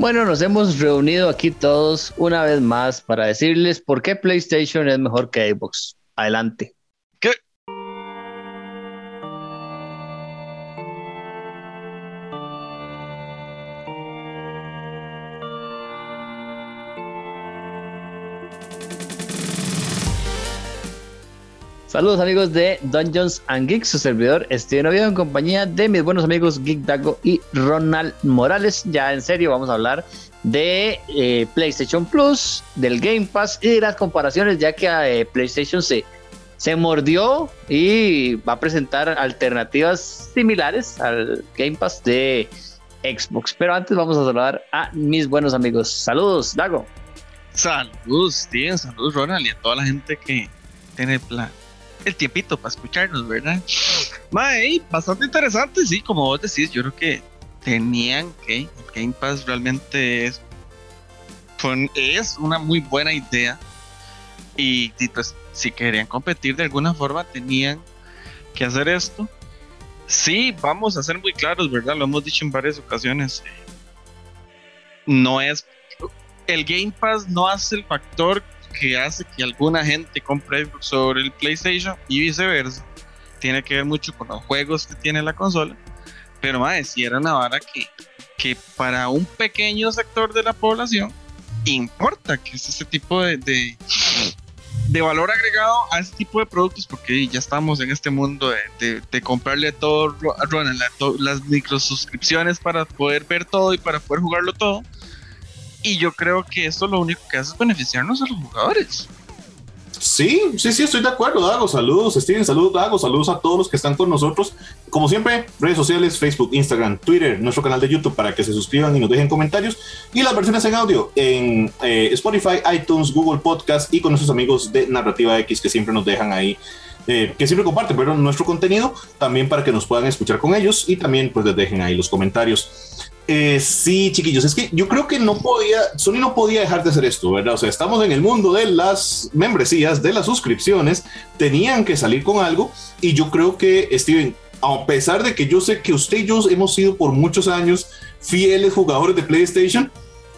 Bueno, nos hemos reunido aquí todos una vez más para decirles por qué PlayStation es mejor que Xbox. Adelante. Saludos amigos de Dungeons and Geeks, su servidor Steven Oviedo en compañía de mis buenos amigos Geek Dago y Ronald Morales. Ya en serio vamos a hablar de eh, PlayStation Plus, del Game Pass y de las comparaciones ya que eh, PlayStation se, se mordió y va a presentar alternativas similares al Game Pass de Xbox. Pero antes vamos a saludar a mis buenos amigos. Saludos, Dago. Saludos, Steven. Saludos, Ronald, y a toda la gente que tiene plan el tiempito para escucharnos, ¿verdad? Mae, bastante interesante, sí, como vos decís, yo creo que tenían que, Game Pass realmente es, una muy buena idea y, pues si querían competir de alguna forma tenían que hacer esto. Sí, vamos a ser muy claros, ¿verdad? Lo hemos dicho en varias ocasiones. No es... El Game Pass no hace el factor que hace que alguna gente compre sobre el PlayStation y viceversa. Tiene que ver mucho con los juegos que tiene la consola. Pero más, si era una vara que, que para un pequeño sector de la población importa que es ese tipo de, de, valor agregado a ese tipo de productos, porque ya estamos en este mundo de, de, comprarle todo, las microsuscripciones para poder ver todo y para poder jugarlo todo y yo creo que esto lo único que hace es beneficiarnos a los jugadores. Sí, sí, sí, estoy de acuerdo, Dago. Saludos, Steven. Saludos, Dago. Saludos a todos los que están con nosotros. Como siempre, redes sociales, Facebook, Instagram, Twitter, nuestro canal de YouTube para que se suscriban y nos dejen comentarios. Y las versiones en audio en eh, Spotify, iTunes, Google Podcast y con nuestros amigos de Narrativa X que siempre nos dejan ahí. Eh, que siempre comparten pero nuestro contenido también para que nos puedan escuchar con ellos y también pues les dejen ahí los comentarios. Eh, sí, chiquillos, es que yo creo que no podía, Sony no podía dejar de hacer esto, ¿verdad? O sea, estamos en el mundo de las membresías, de las suscripciones, tenían que salir con algo y yo creo que, Steven, a pesar de que yo sé que usted y yo hemos sido por muchos años fieles jugadores de PlayStation,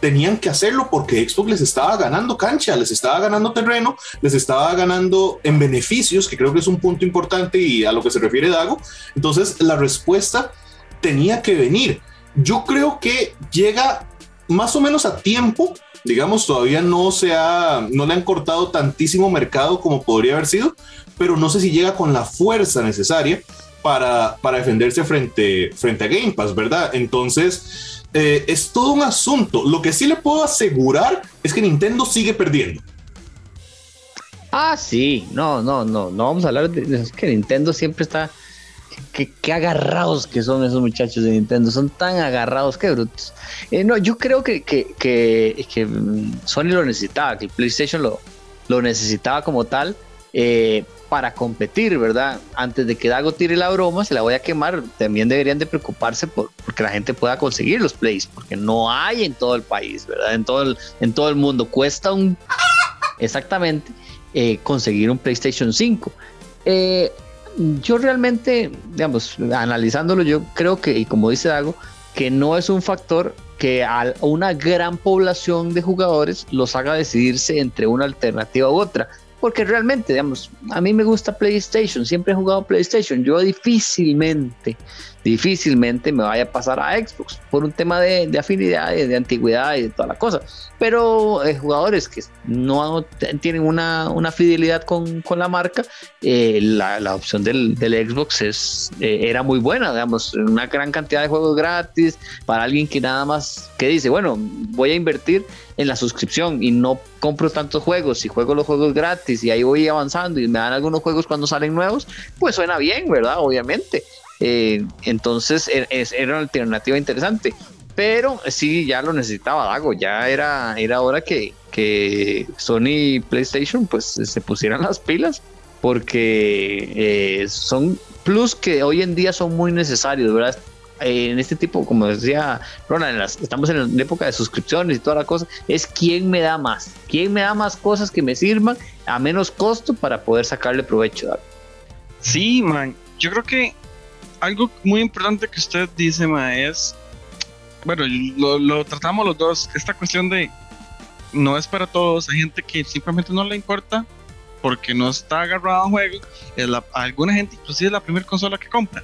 tenían que hacerlo porque Xbox les estaba ganando cancha, les estaba ganando terreno, les estaba ganando en beneficios, que creo que es un punto importante y a lo que se refiere Dago. Entonces, la respuesta tenía que venir yo creo que llega más o menos a tiempo, digamos, todavía no se ha, no le han cortado tantísimo mercado como podría haber sido, pero no sé si llega con la fuerza necesaria para, para defenderse frente, frente a Game Pass, ¿verdad? Entonces, eh, es todo un asunto. Lo que sí le puedo asegurar es que Nintendo sigue perdiendo. Ah, sí, no, no, no, no vamos a hablar de es que Nintendo siempre está qué, agarrados que son esos muchachos de Nintendo, son tan agarrados, qué brutos. Eh, no, yo creo que, que, mm, Sony lo necesitaba, que PlayStation lo, lo necesitaba como tal eh, para competir, ¿verdad? Antes de que Dago tire la broma, se la voy a quemar, también deberían de preocuparse por porque la gente pueda conseguir los plays, porque no hay en todo el país, ¿verdad? En todo el, en todo el mundo. Cuesta un... Exactamente. Eh, conseguir un PlayStation 5. Eh, yo realmente, digamos, analizándolo, yo creo que, y como dice Dago, que no es un factor que a una gran población de jugadores los haga decidirse entre una alternativa u otra. Porque realmente, digamos, a mí me gusta PlayStation, siempre he jugado PlayStation. Yo difícilmente difícilmente me vaya a pasar a Xbox por un tema de, de afinidad, de, antigüedad y de toda la cosa. Pero eh, jugadores que no tienen una, una fidelidad con, con, la marca, eh, la, la, opción del, del Xbox es, eh, era muy buena, digamos, una gran cantidad de juegos gratis para alguien que nada más que dice, bueno, voy a invertir en la suscripción y no compro tantos juegos y juego los juegos gratis y ahí voy avanzando y me dan algunos juegos cuando salen nuevos, pues suena bien, ¿verdad? Obviamente. Eh, entonces e, era una alternativa interesante. Pero sí, ya lo necesitaba Dago, ya era, era hora que, que Sony y PlayStation pues se pusieran las pilas porque eh, son plus que hoy en día son muy necesarios, ¿verdad? Eh, en este tipo, como decía Ronald, estamos en la época de suscripciones y toda la cosa, es quién me da más, quién me da más cosas que me sirvan a menos costo para poder sacarle provecho. Sí, man, yo creo que algo muy importante que usted dice, ma, es bueno, lo, tratamos los dos. Esta cuestión de no es para todos. Hay gente que simplemente no le importa porque no está agarrado a juego. Es la, alguna gente, inclusive, es la primera consola que compra.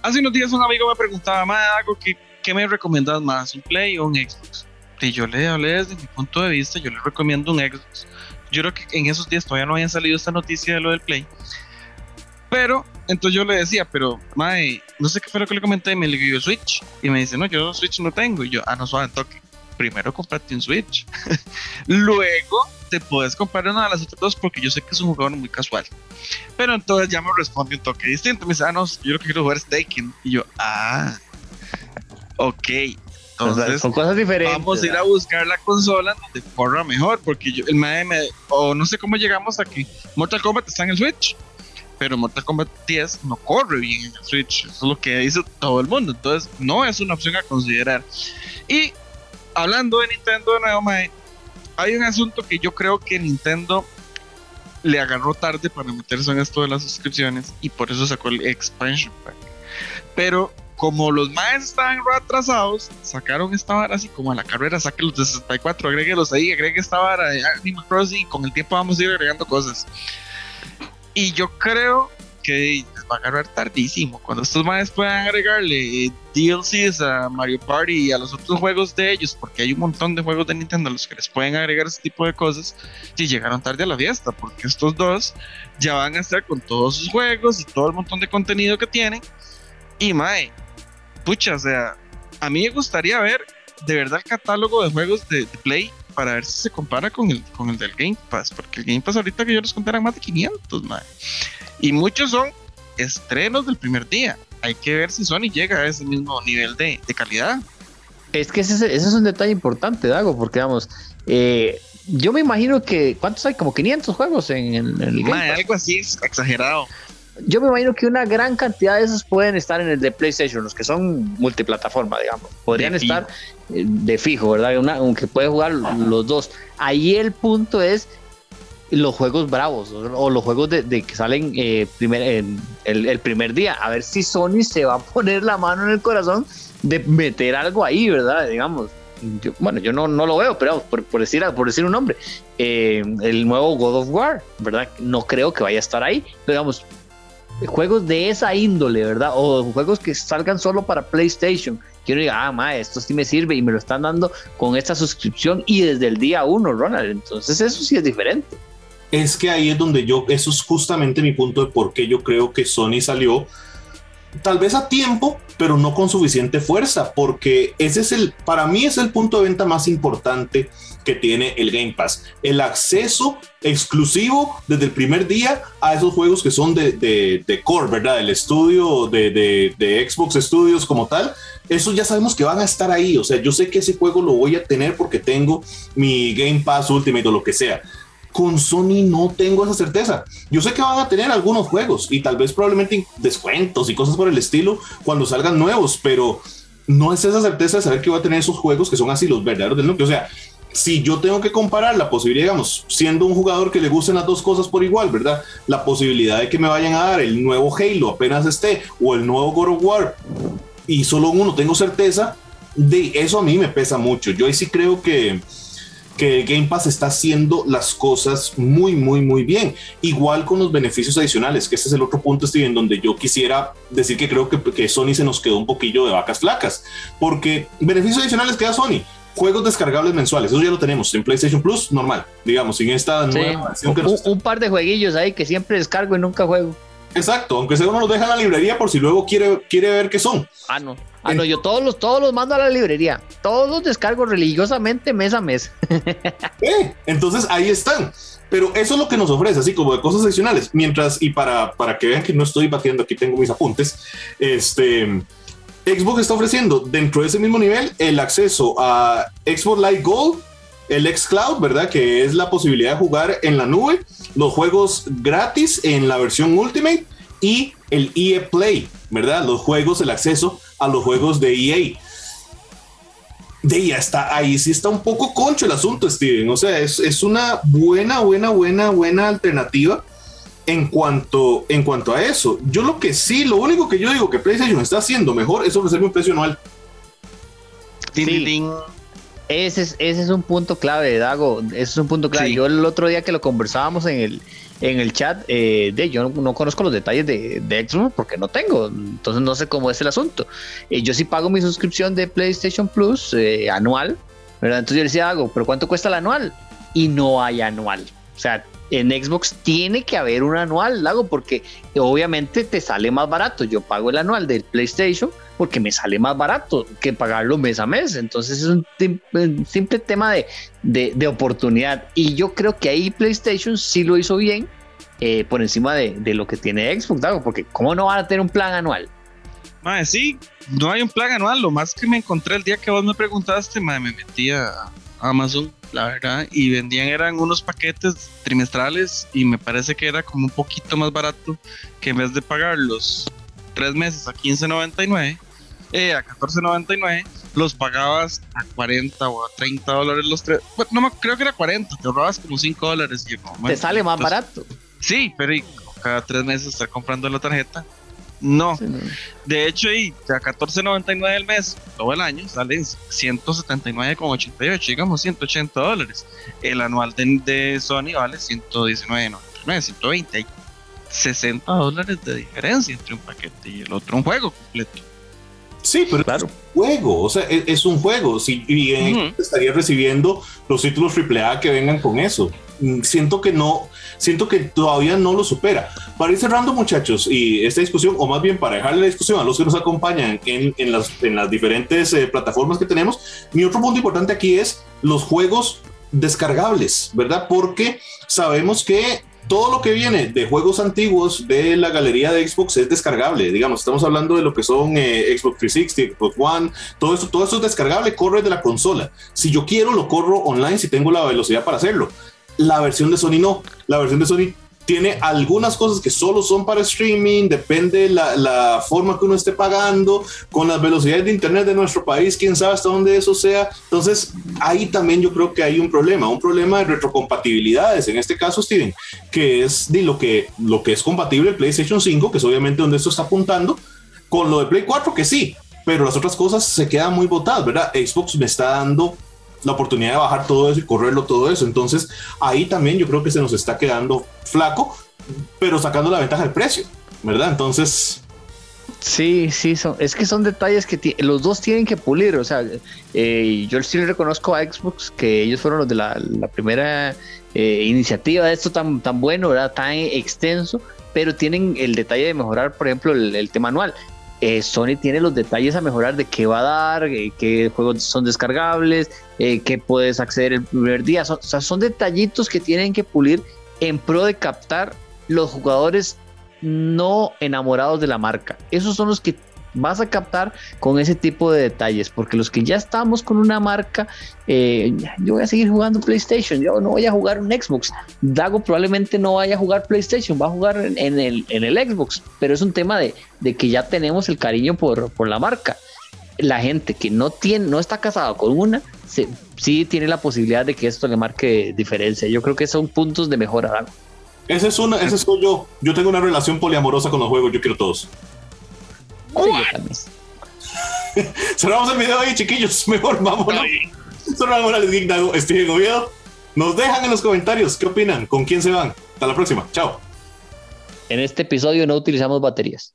Hace unos días un amigo me preguntaba, más algo que, ¿qué me recomiendas más? ¿Un Play o un Xbox? Y yo le hablé desde mi punto de vista, yo le recomiendo un Xbox. Yo creo que en esos días todavía no había salido esta noticia de lo del Play. Pero, entonces yo le decía, pero, mae, no sé qué fue lo que le comenté, y me le dio Switch. Y me dice, no, yo Switch no tengo. Y yo, ah, no, suave, toque. Primero comprate un Switch. Luego te puedes comprar una de las otras dos porque yo sé que es un jugador muy casual. Pero entonces ya me responde un toque distinto. Me dice, ah, no, yo lo que quiero jugar es Taken. Y yo, ah, ok. Entonces, son cosas diferentes. Vamos a ir a buscar la consola donde corra mejor. Porque yo, el me, o no sé cómo llegamos aquí. Mortal Kombat está en el Switch pero Mortal Kombat 10 no corre bien en el Switch. Eso es lo que dice todo el mundo. Entonces, no es una opción a considerar. Y hablando de Nintendo de nuevo, hay un asunto que yo creo que Nintendo le agarró tarde para meterse en esto de las suscripciones y por eso sacó el expansion pack. Pero como los más estaban atrasados, sacaron esta vara así como a la carrera, saque los de 64, agréguelos ahí, agregue esta vara de Animal Crossing y con el tiempo vamos a ir agregando cosas. Y yo creo que va a agarrar tardísimo. Cuando estos manes puedan agregarle eh, DLCs a Mario Party y a los otros juegos de ellos, porque hay un montón de juegos de Nintendo a los que les pueden agregar ese tipo de cosas, si llegaron tarde a la fiesta, porque estos dos ya van a estar con todos sus juegos y todo el montón de contenido que tienen. Y mae, pucha, o sea, a mí me gustaría ver de verdad el catálogo de juegos de, de Play para ver si se compara con el, con el del Game Pass, porque el Game Pass ahorita que yo les conté eran más de 500, madre. Y muchos son estrenos del primer día. Hay que ver si Sony llega a ese mismo nivel de, de calidad. Es que ese, ese, es un detalle importante, Dago, porque vamos, eh, yo me imagino que, ¿cuántos hay? Como 500 juegos en, en el Game Pass. Algo así, exagerado yo me imagino que una gran cantidad de esos pueden estar en el de PlayStation, los que son multiplataforma, digamos. Podrían estar eh, de fijo, ¿verdad? aunque puede jugar los dos. Ahí el punto es los juegos bravos o, los juegos de, que salen eh, primer, el, primer día. A ver si Sony se va a poner la mano en el corazón de meter algo ahí, ¿verdad? Digamos. bueno, yo no, no lo veo, pero por, decir, por decir un nombre, eh, el nuevo God of War, ¿verdad? No creo que vaya a estar ahí, pero digamos, juegos de esa índole, ¿verdad? O juegos que salgan solo para PlayStation. Uno diga, ah, ma, esto sí me sirve y me lo están dando con esta suscripción y desde el día uno, Ronald. Entonces eso sí es diferente. Es que ahí es donde yo, eso es justamente mi punto de por qué yo creo que Sony salió tal vez a tiempo, pero no con suficiente fuerza, porque ese es el, para mí es el punto de venta más importante que tiene el Game Pass. El acceso exclusivo desde el primer día a esos juegos que son de, de, core, ¿verdad? El estudio de, de, Xbox Studios como tal. Eso ya sabemos que van a estar ahí. O sea, yo sé que ese juego lo voy a tener porque tengo mi Game Pass Ultimate o lo que sea. Con Sony no tengo esa certeza. Yo sé que van a tener algunos juegos y tal vez probablemente descuentos y cosas por el estilo cuando salgan nuevos, pero no es esa certeza de saber que va a tener esos juegos que son así los verdaderos del núcleo. O sea, si yo tengo que comparar la posibilidad, digamos, siendo un jugador que le gusten las dos cosas por igual, ¿verdad? La posibilidad de que me vayan a dar el nuevo Halo apenas esté o el nuevo God of War y solo uno tengo certeza, de eso a mí me pesa mucho. Yo ahí sí creo que que Game Pass está haciendo las cosas muy, muy, muy bien. Igual con los beneficios adicionales, que ese es el otro punto, Steven, donde yo quisiera decir que creo que, que Sony se nos quedó un poquillo de vacas flacas, porque beneficios adicionales que da Sony. Juegos descargables mensuales, eso ya lo tenemos en PlayStation Plus, normal, digamos, en esta nueva un, un par de jueguillos ahí que siempre descargo y nunca juego. Exacto, aunque sea uno los deja en la librería por si luego quiere, quiere ver qué son. Ah, no. Ah, no, yo todos los, todos los mando a la librería. Todos los descargo religiosamente mes a mes. Eh, entonces ahí están. Pero eso es lo que nos ofrece, así como de cosas adicionales. Mientras, y para, para que vean que no estoy batiendo, aquí tengo mis apuntes. Este Xbox está ofreciendo dentro de ese mismo nivel el acceso a Xbox Live Gold, el xCloud, ¿verdad? Que es la posibilidad de jugar en la nube, los juegos gratis en la versión Ultimate y el EA Play, ¿verdad? Los juegos, el acceso a los juegos de EA. De ya está, ahí sí está un poco concho el asunto, Steven. O sea, es, es una buena, buena, buena, buena alternativa en cuanto, en cuanto a eso. Yo lo que sí, lo único que yo digo que PlayStation está haciendo mejor es ofrecerme un precio anual. Sí. Ese es, ese es un punto clave, Dago. Ese es un punto clave. Yo el otro día que lo conversábamos en el, en el chat, eh, de yo no, conozco los detalles de, de, Xbox porque no tengo, entonces no sé cómo es el asunto. Eh, yo sí pago mi suscripción de PlayStation Plus eh, anual, ¿verdad? Entonces yo le decía, Dago, ¿pero cuánto cuesta el anual? Y no hay anual. O sea, en Xbox tiene que haber un anual, Dago, porque obviamente te sale más barato. Yo pago el anual del PlayStation porque me sale más barato que pagarlo mes a mes. Entonces es un, simple tema de, de, oportunidad. Y yo creo que ahí PlayStation sí lo hizo bien eh, por encima de, de, lo que tiene Xbox, porque ¿cómo no van a tener un plan anual? Madre, sí, no hay un plan anual. Lo más que me encontré el día que vos me preguntaste, madre, me metí a Amazon, la verdad, y vendían eran unos paquetes trimestrales y me parece que era como un poquito más barato que en vez de pagar los tres meses a 15.99 eh, a 14.99, los pagabas a 40 o a 30 dólares los tres. Bueno, no, creo que era 40, te ahorrabas como 5 dólares. te sale más barato. Sí, pero cada tres meses estar comprando la tarjeta. No. De hecho, y a 14.99 el mes, todo el año, salen 179,88, digamos 180 dólares. El anual de, de Sony vale 119,99, 120. 60 dólares de diferencia entre un paquete y el otro, un juego completo. Sí, pero claro. es un juego, o sea, es, un juego. Si bien estaría recibiendo los títulos AAA que vengan con eso. Mm, siento que no, siento que todavía no lo supera. Para ir cerrando, muchachos, y esta discusión, o más bien para dejarle la discusión a los que nos acompañan en, en, las, en las, diferentes eh, plataformas que tenemos, mi otro punto importante aquí es los juegos descargables, ¿verdad? Porque sabemos que todo lo que viene de juegos antiguos de la galería de Xbox es descargable. Digamos, estamos hablando de lo que son eh, Xbox 360, Xbox One, todo eso, todo eso es descargable, corre de la consola. Si yo quiero, lo corro online si tengo la velocidad para hacerlo. La versión de Sony no. La versión de Sony tiene algunas cosas que solo son para streaming, depende la, la forma que uno esté pagando, con las velocidades de internet de nuestro país, quién sabe hasta dónde eso sea. Entonces, ahí también yo creo que hay un problema, un problema de retrocompatibilidades, en este caso, Steven, que es de lo que, lo que es compatible el PlayStation 5, que es obviamente donde esto está apuntando, con lo de Play 4, que sí, pero las otras cosas se quedan muy botadas, ¿verdad? Xbox me está dando la oportunidad de bajar todo eso y correrlo todo eso. Entonces ahí también yo creo que se nos está quedando flaco, pero sacando la ventaja del precio, ¿verdad? Entonces... Sí, sí, son, es que son detalles que los dos tienen que pulir. O sea, eh, yo sí reconozco a Xbox que ellos fueron los de la, primera eh, iniciativa de esto tan, tan bueno, ¿verdad? tan extenso, pero tienen el detalle de mejorar, por ejemplo, el, el tema anual. Eh, Sony tiene los detalles a mejorar de qué va a dar, eh, qué juegos son descargables, eh, qué puedes acceder el primer día. o sea, son detallitos que tienen que pulir en pro de captar los jugadores no enamorados de la marca. Esos son los que vas a captar con ese tipo de detalles, porque los que ya estamos con una marca, eh, yo voy a seguir jugando PlayStation, yo no voy a jugar un Xbox. Dago probablemente no vaya a jugar PlayStation, va a jugar en, el, en el Xbox, pero es un tema de, de que ya tenemos el cariño por, por la marca. La gente que no tiene, no está casada con una, sí tiene la posibilidad de que esto le marque diferencia. Yo creo que son puntos de mejora. Ese es una, ese soy yo. Yo tengo una relación poliamorosa con los juegos, yo quiero todos. Cerramos el video ahí, chiquillos. Mejor vámonos. Son Morales Geek Dago, Steven Oviedo. Nos dejan en los comentarios qué opinan, con quién se van. Hasta la próxima. Chao. En este episodio no utilizamos baterías.